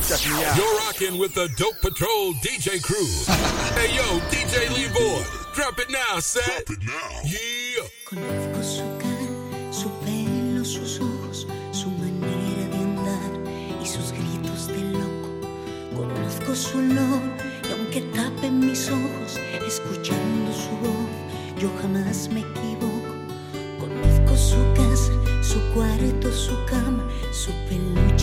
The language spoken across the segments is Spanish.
check, check me out. You're rocking with the Dope Patrol DJ crew. hey, yo, DJ Lee Boy. Drop it now, Seth. Drop it now. Yeah. Conozco su cara, su pelo, sus ojos, su manera de andar y sus gritos de loco. Conozco su olor y aunque tapen mis ojos, escuchando su voz, yo jamás me equivoco. Conozco su casa, su cuarto, su cama, su peluche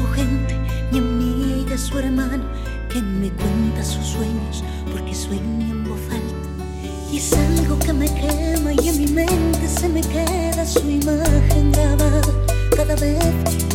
su gente, mi amiga, su hermana, que me cuenta sus sueños porque sueña en voz alta. Y es algo que me quema y en mi mente se me queda su imagen grabada cada vez que.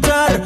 Encontrar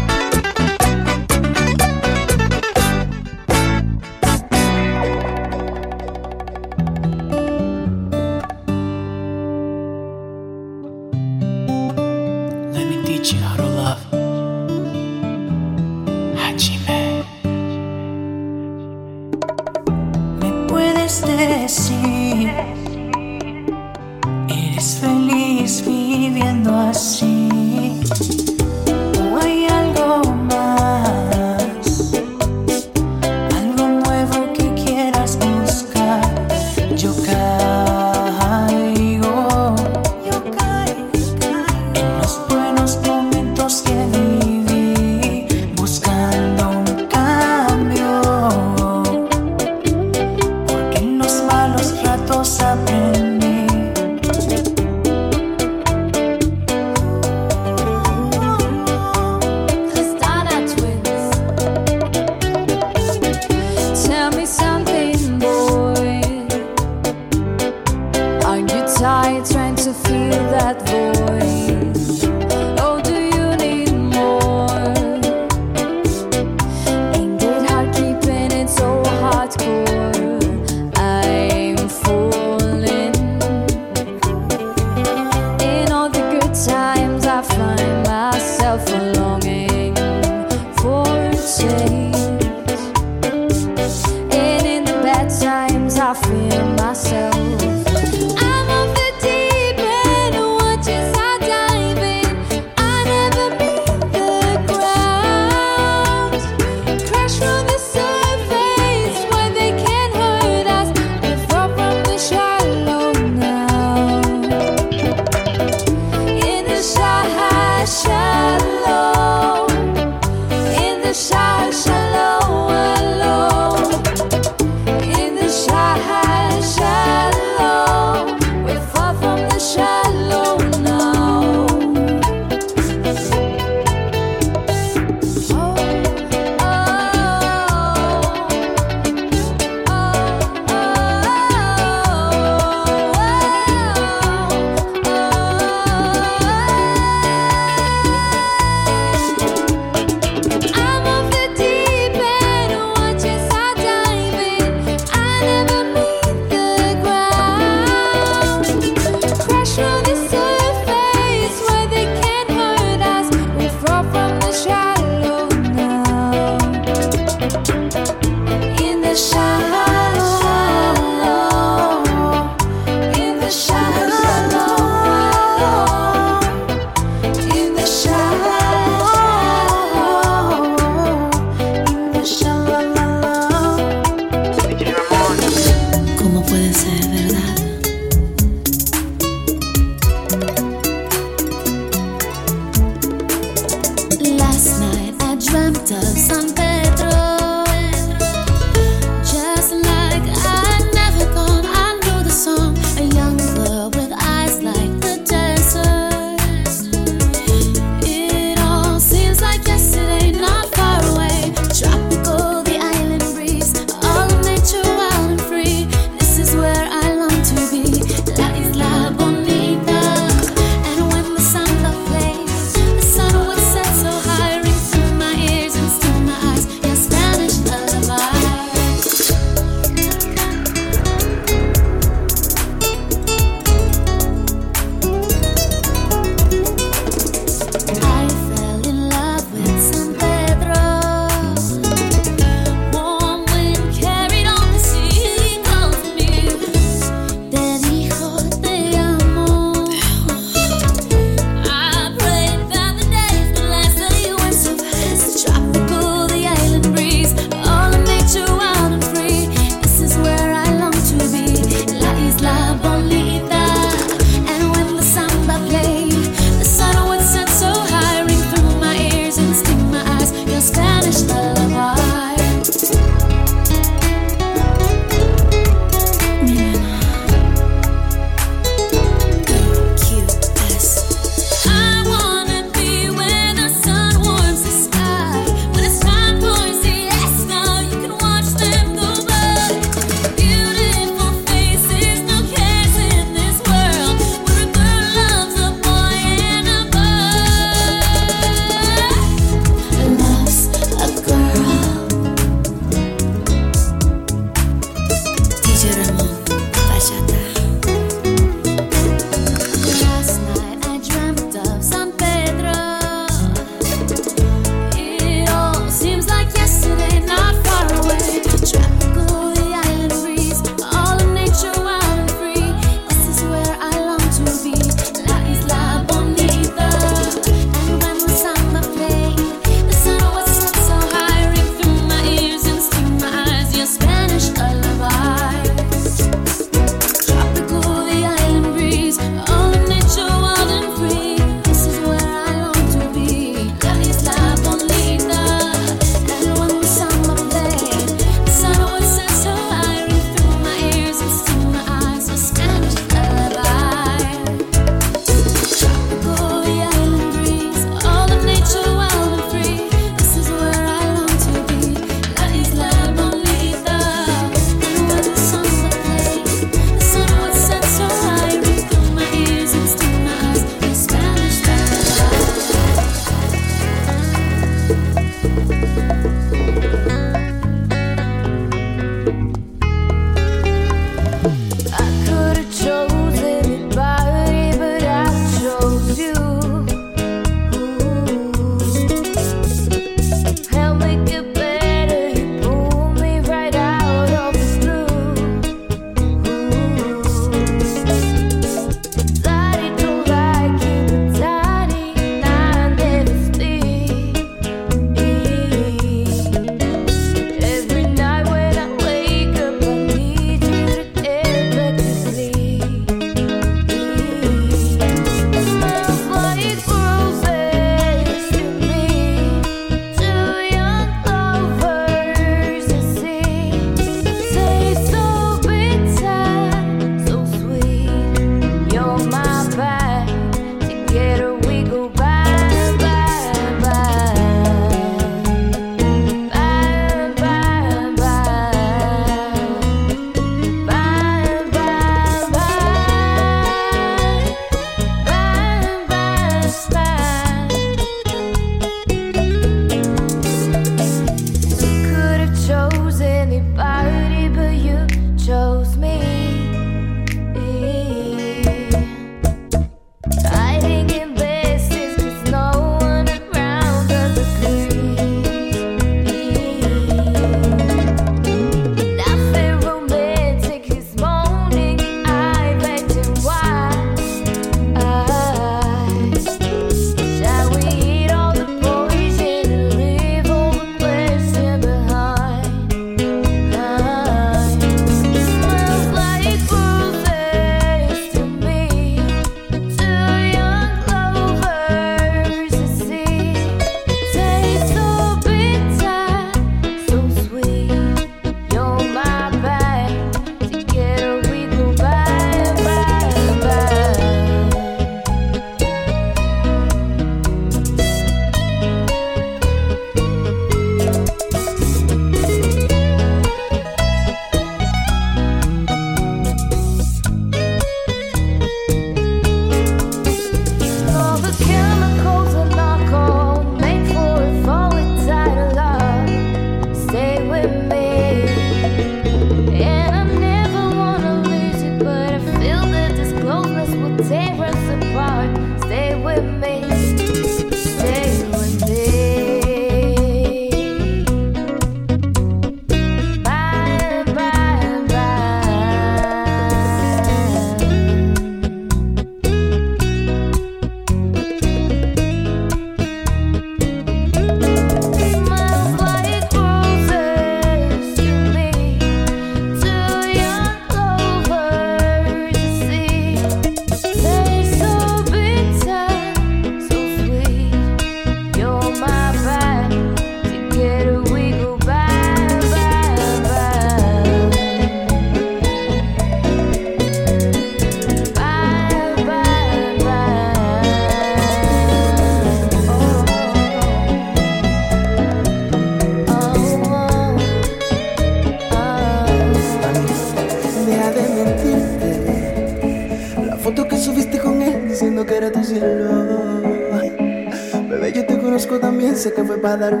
Sé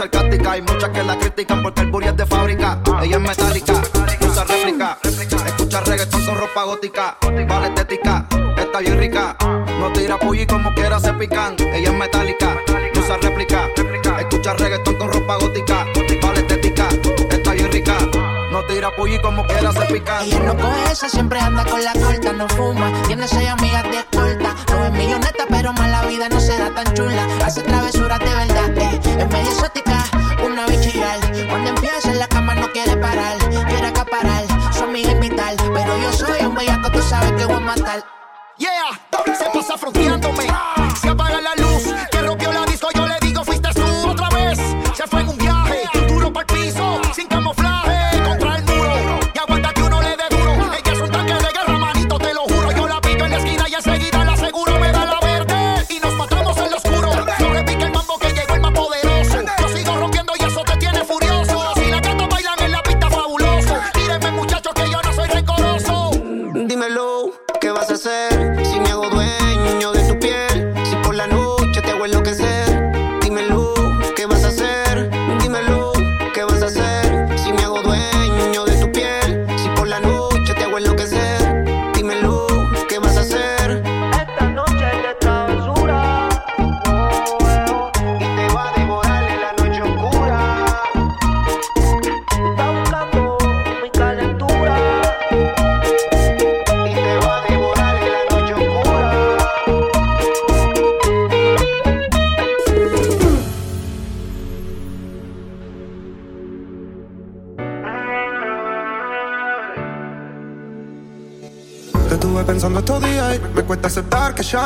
sarcástica. Hay muchas que la critican porque el booty es de fábrica. Ella es metálica, usa réplica. Escucha reggaetón con ropa gótica. Vale estética, está bien rica. No tira pulli como quiera se pican. Ella es metálica, usa réplica. Escucha reggaetón con ropa gótica. Vale estética, está bien rica. No tira pulli como quiera se pican. Ella no coge esa, siempre anda con la corta, no fuma. Tiene seis amigas de escolta. No es milloneta, pero mala vida no se da tan chula.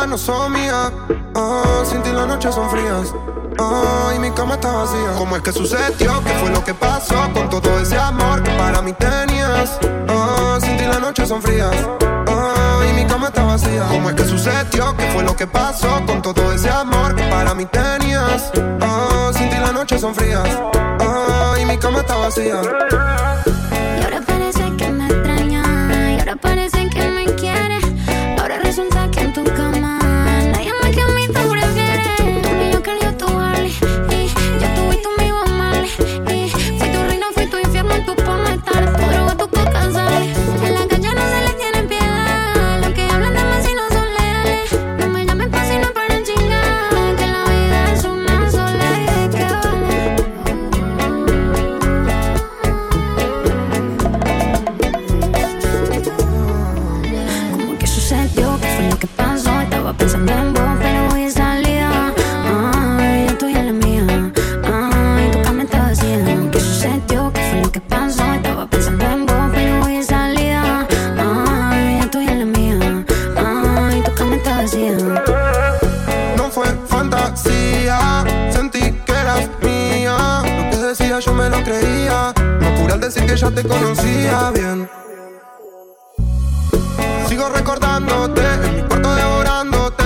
No son mías. Ah, sin ti las noches son frías. Ah, y mi cama está vacía. ¿Cómo es que sucedió? ¿Qué fue lo que pasó con todo ese amor que para mí tenías? Ah, sin ti las noches son frías. Ah, y mi cama está vacía. ¿Cómo es que sucedió? ¿Qué fue lo que pasó con todo ese amor que para mí tenías? Ah, sin ti las noches son frías. Ah, y mi cama está vacía. Conocía bien. Sigo recordándote, en mi cuarto devorándote.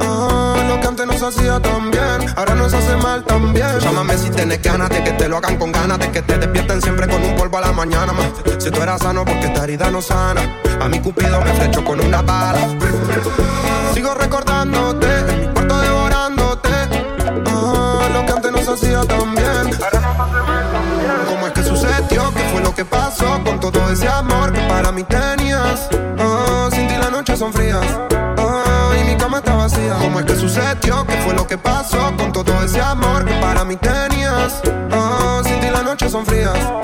Ah, lo que antes nos hacía tan bien, ahora nos hace mal también. Llámame si tienes ganas de que te lo hagan con ganas, de que te despierten siempre con un polvo a la mañana. ma. Si tú eras sano, porque esta herida no sana. A mi cupido me flechó con una bala. Todo ese amor que para mí tenías? Ah, sin ti las noches son frías. Ah, y mi cama está vacía. ¿Cómo es que sucedió? ¿Qué fue lo que pasó con todo ese amor que para mí tenías? Ah, sin ti las noches son frías.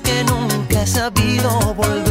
Que nunca he sabido volver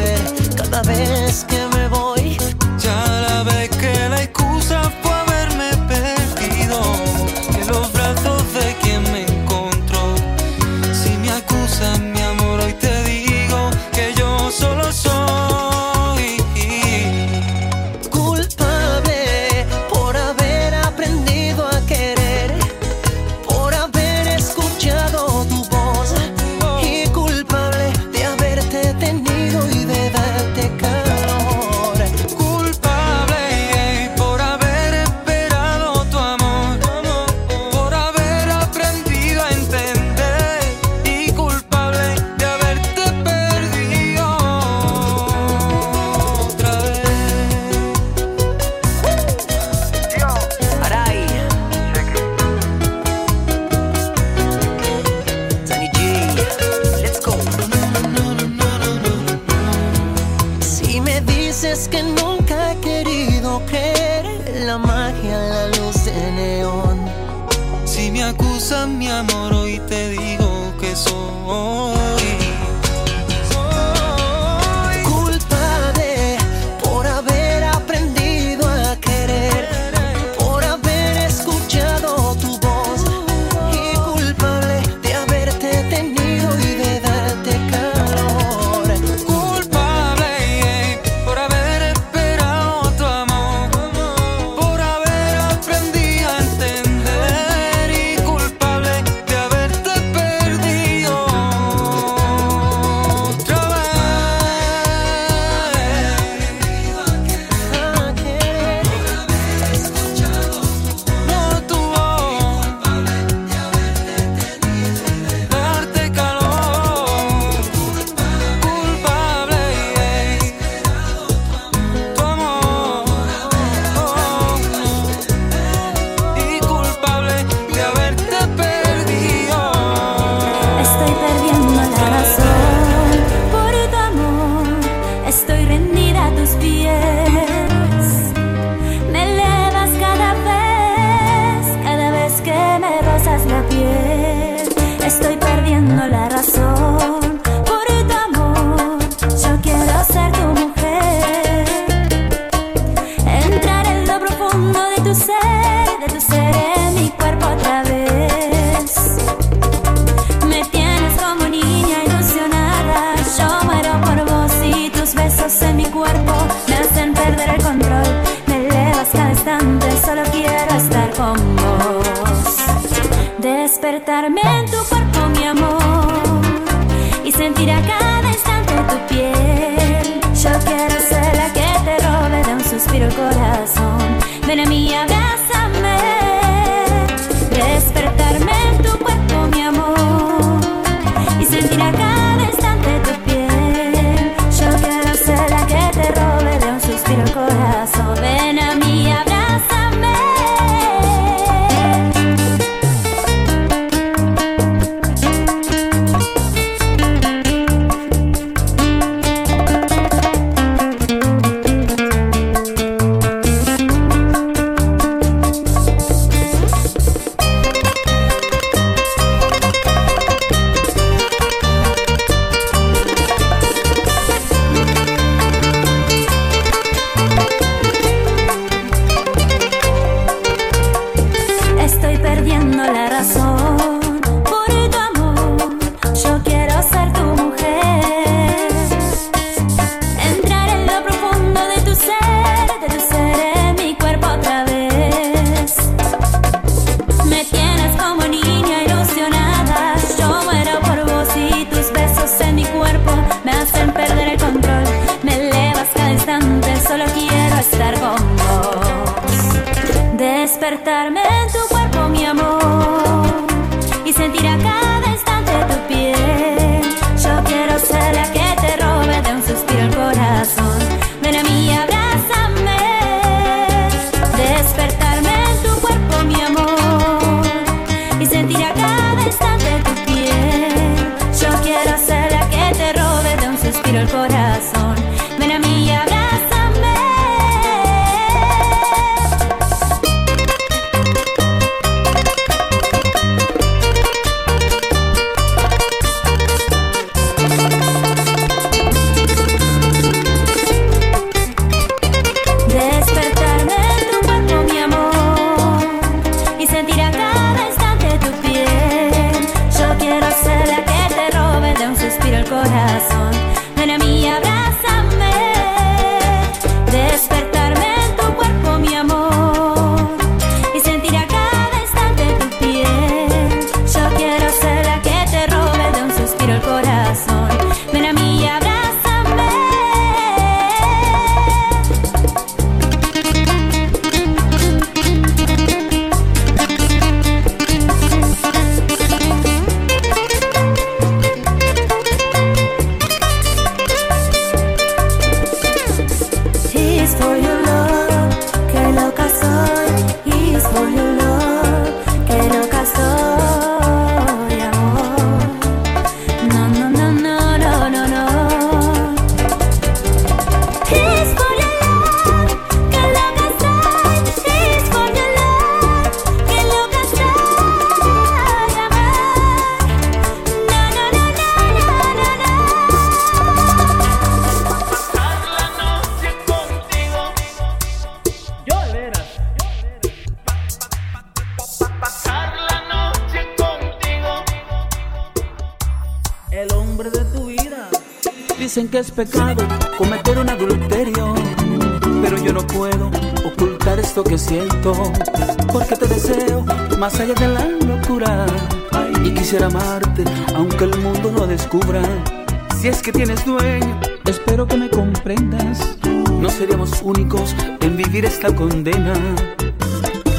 esta condena.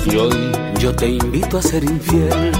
Y hoy yo te invito a ser infiel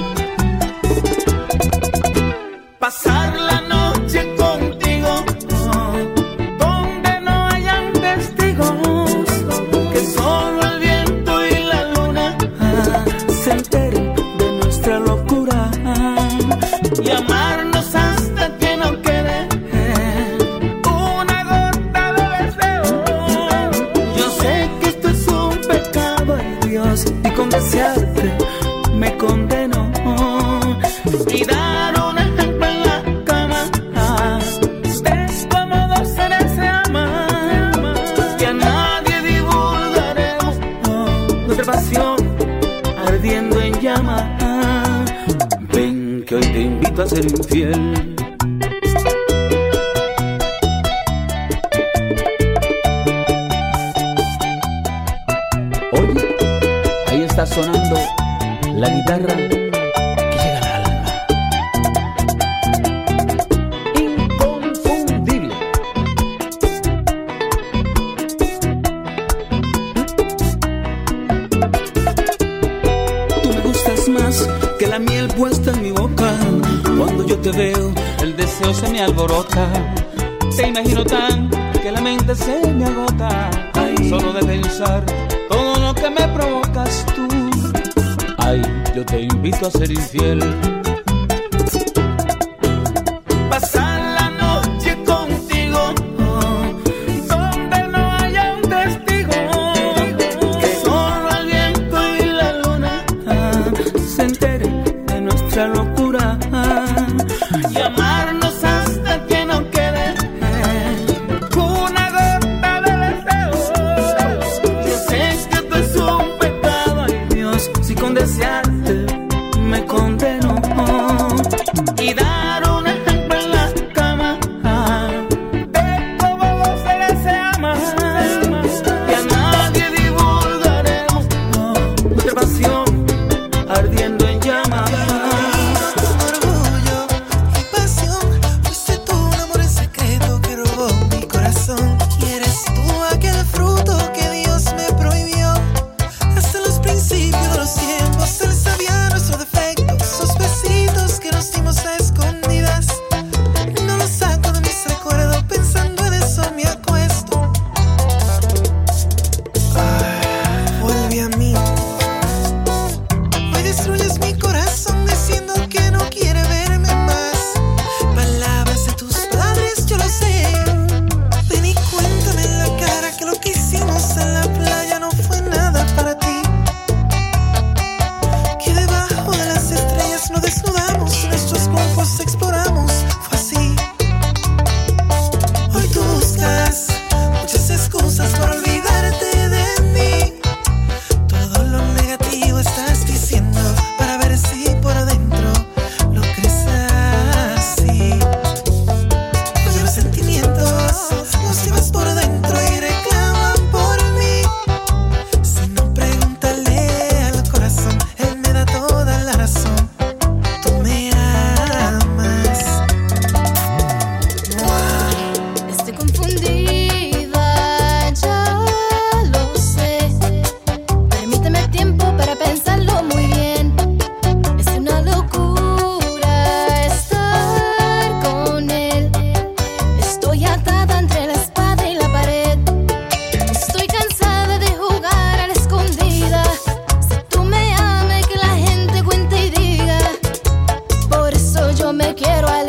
me quiero alejar.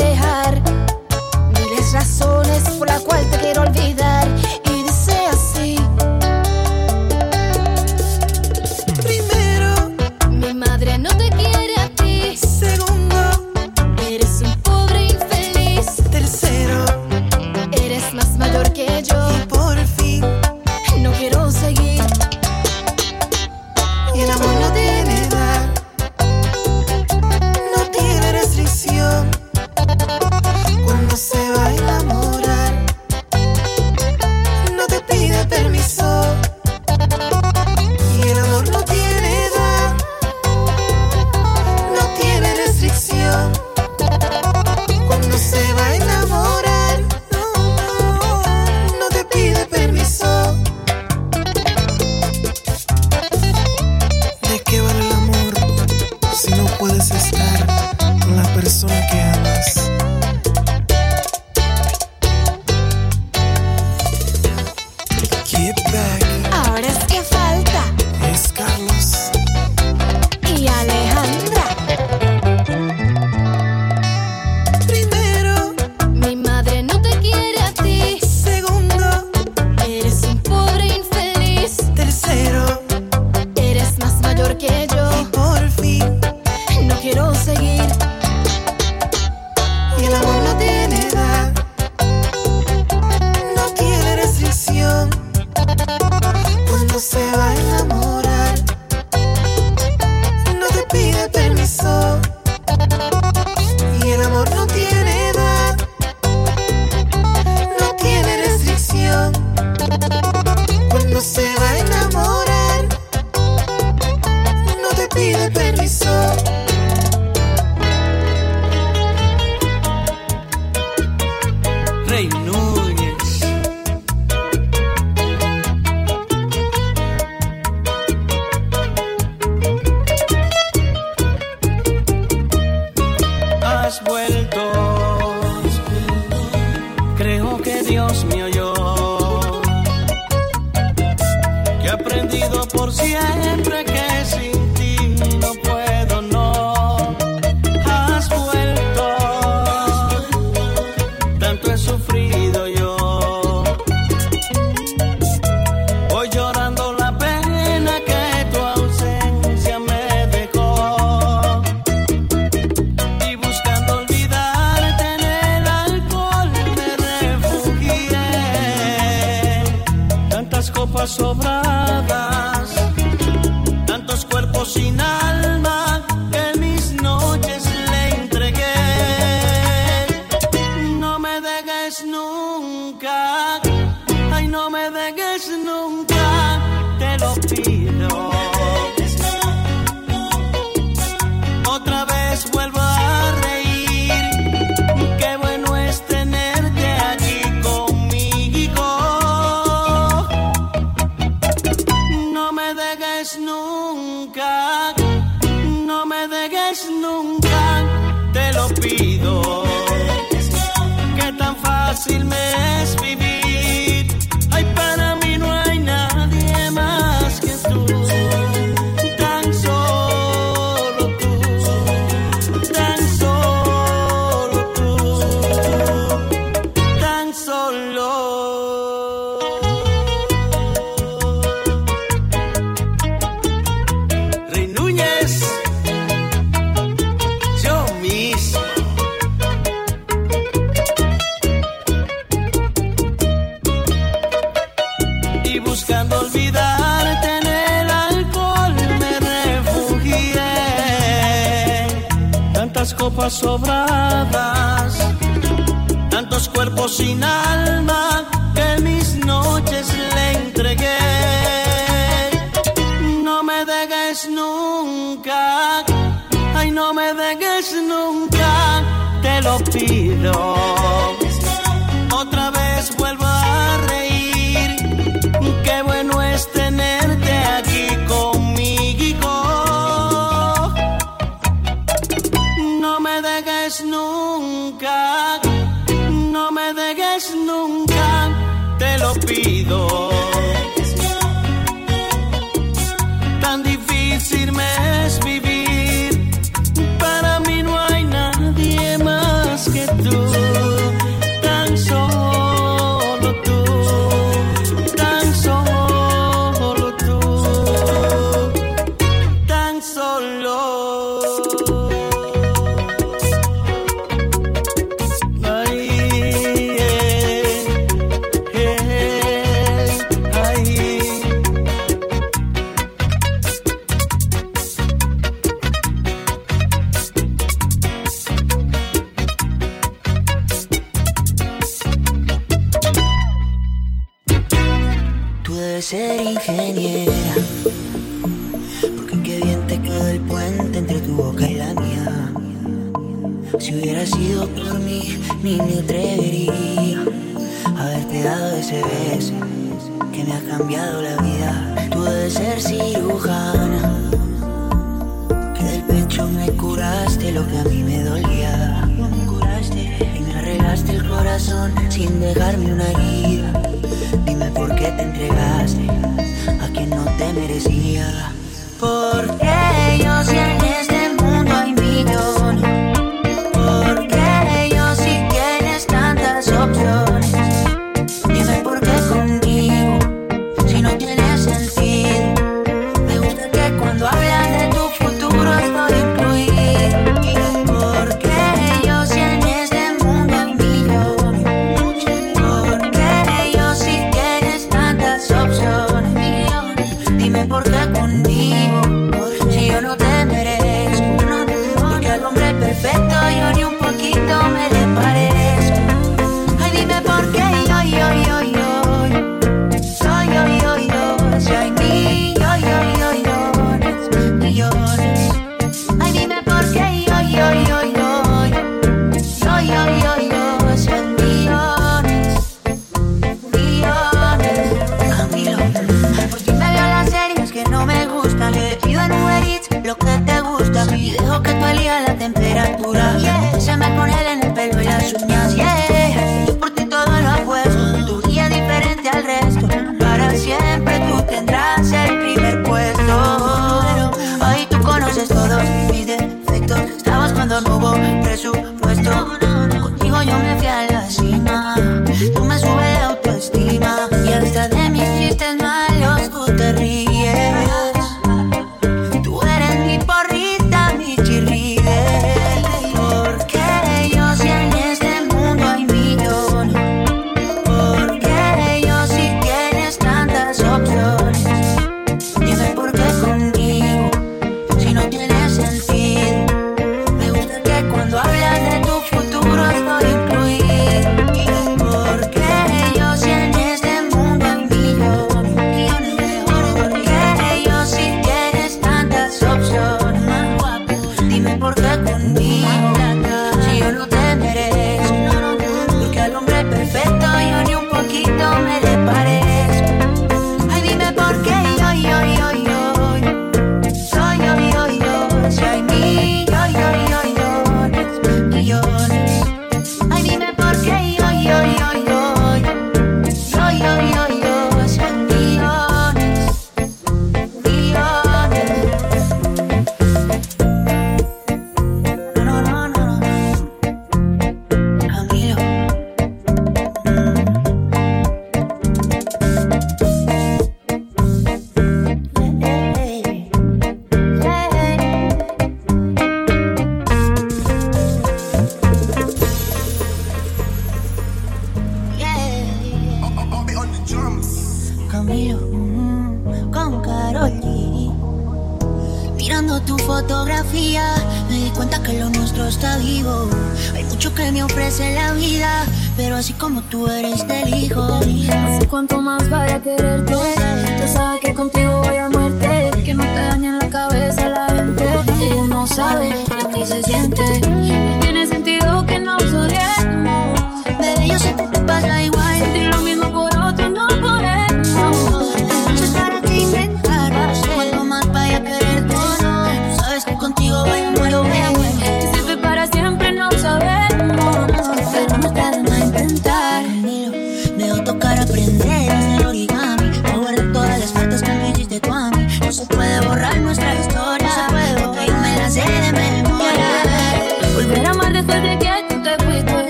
Al resto.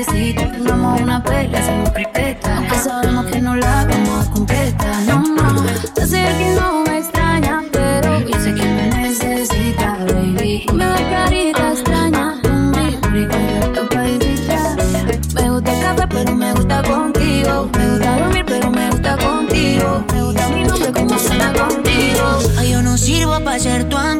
besito. Tengamos una peli, hacemos criqueta. Aunque sabemos que no la vamos a completar. No, no, yo sé que no me extraña, pero yo sé que me necesita, baby. Me da carita extraña, un rico tu paisita. Me gusta el café, pero me gusta contigo. Me gusta dormir, pero me gusta contigo. Me gusta mi nombre, como suena contigo. Ay, yo no sirvo para ser tu amigo